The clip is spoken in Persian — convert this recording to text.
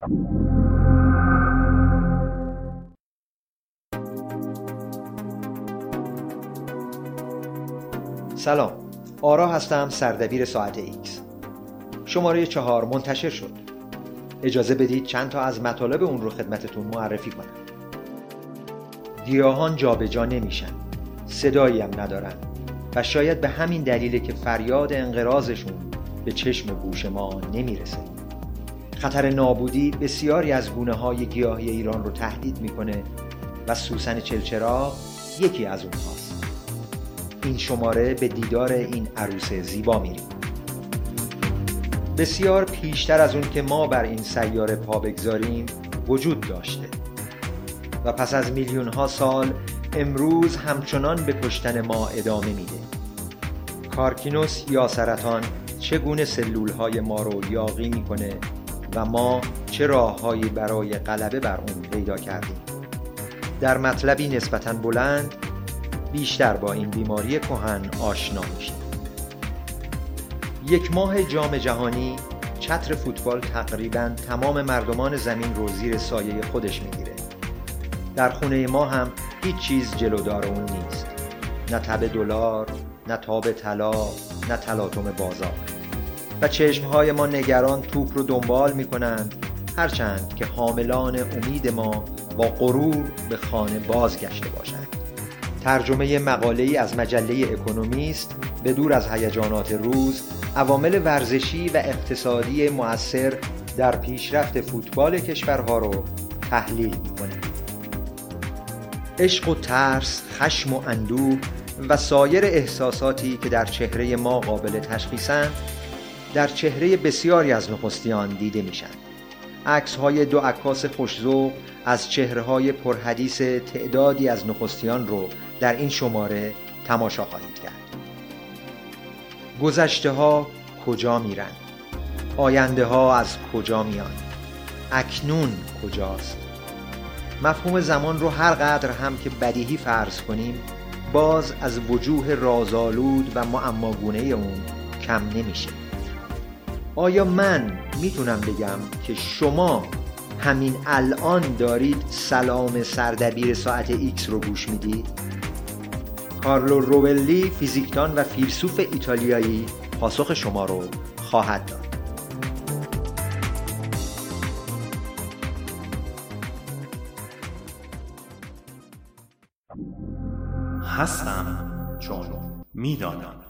سلام آرا هستم سردبیر ساعت ایکس. شماره چهار منتشر شد. اجازه بدید چند تا از مطالب اون رو خدمتتون معرفی کنم. گیاهان جابجا جا نمیشن. صدایی هم ندارن. و شاید به همین دلیله که فریاد انقراضشون به چشم گوش ما نمی‌رسه. خطر نابودی بسیاری از گونه های گیاهی ایران رو تهدید می‌کنه و سوسن چلچرا یکی از اونهاست. این شماره به دیدار این عروس زیبا میریم. بسیار پیشتر از اون که ما بر این سیاره پا بگذاریم وجود داشته. و پس از میلیون ها سال امروز همچنان به کشتن ما ادامه میده. کارکینوس یا سرطان چگونه سلول های ما رو یاقی می‌کنه؟ و ما چه راههایی برای غلبه بر اون پیدا کردیم. در مطلبی نسبتا بلند بیشتر با این بیماری کهن آشنا میشیم یک ماه جام جهانی چتر فوتبال تقریبا تمام مردمان زمین رو زیر سایه خودش می‌گیره. در خونه ما هم هیچ چیز جلودار اون نیست. نه تب دلار نه تاب طلا نه تلاطم بازار. و چشمهای ما نگران توپ رو دنبال می کنند هرچند که حاملان امید ما با غرور به خانه بازگشته باشند. ترجمه مقاله ای از مجله اکونومیست به دور از هیجانات روز عوامل ورزشی و اقتصادی مؤثر در پیشرفت فوتبال کشورها رو تحلیل می‌کنه عشق و ترس، خشم و اندوه و سایر احساساتی که در چهره ما قابل تشخیصند در چهره بسیاری از نخستیان دیده میشن. عکس های دو عکاس خوشزو از چهره های پرحدیث تعدادی از نخستیان رو در این شماره تماشا خواهید کرد. گذشته ها کجا میرن؟ آینده ها از کجا میان؟ اکنون کجاست؟ مفهوم زمان رو هر قدر هم که بدیهی فرض کنیم باز از وجوه رازآلود و معماگونه اون کم نمیشه. آیا من می‌تونم بگم که شما همین الان دارید سلام سردبیر ساعت ایکس رو گوش می‌دید؟ کارلو روولی فیزیکدان و فیلسوف ایتالیایی پاسخ شما رو خواهد داد هستم چون می‌دانم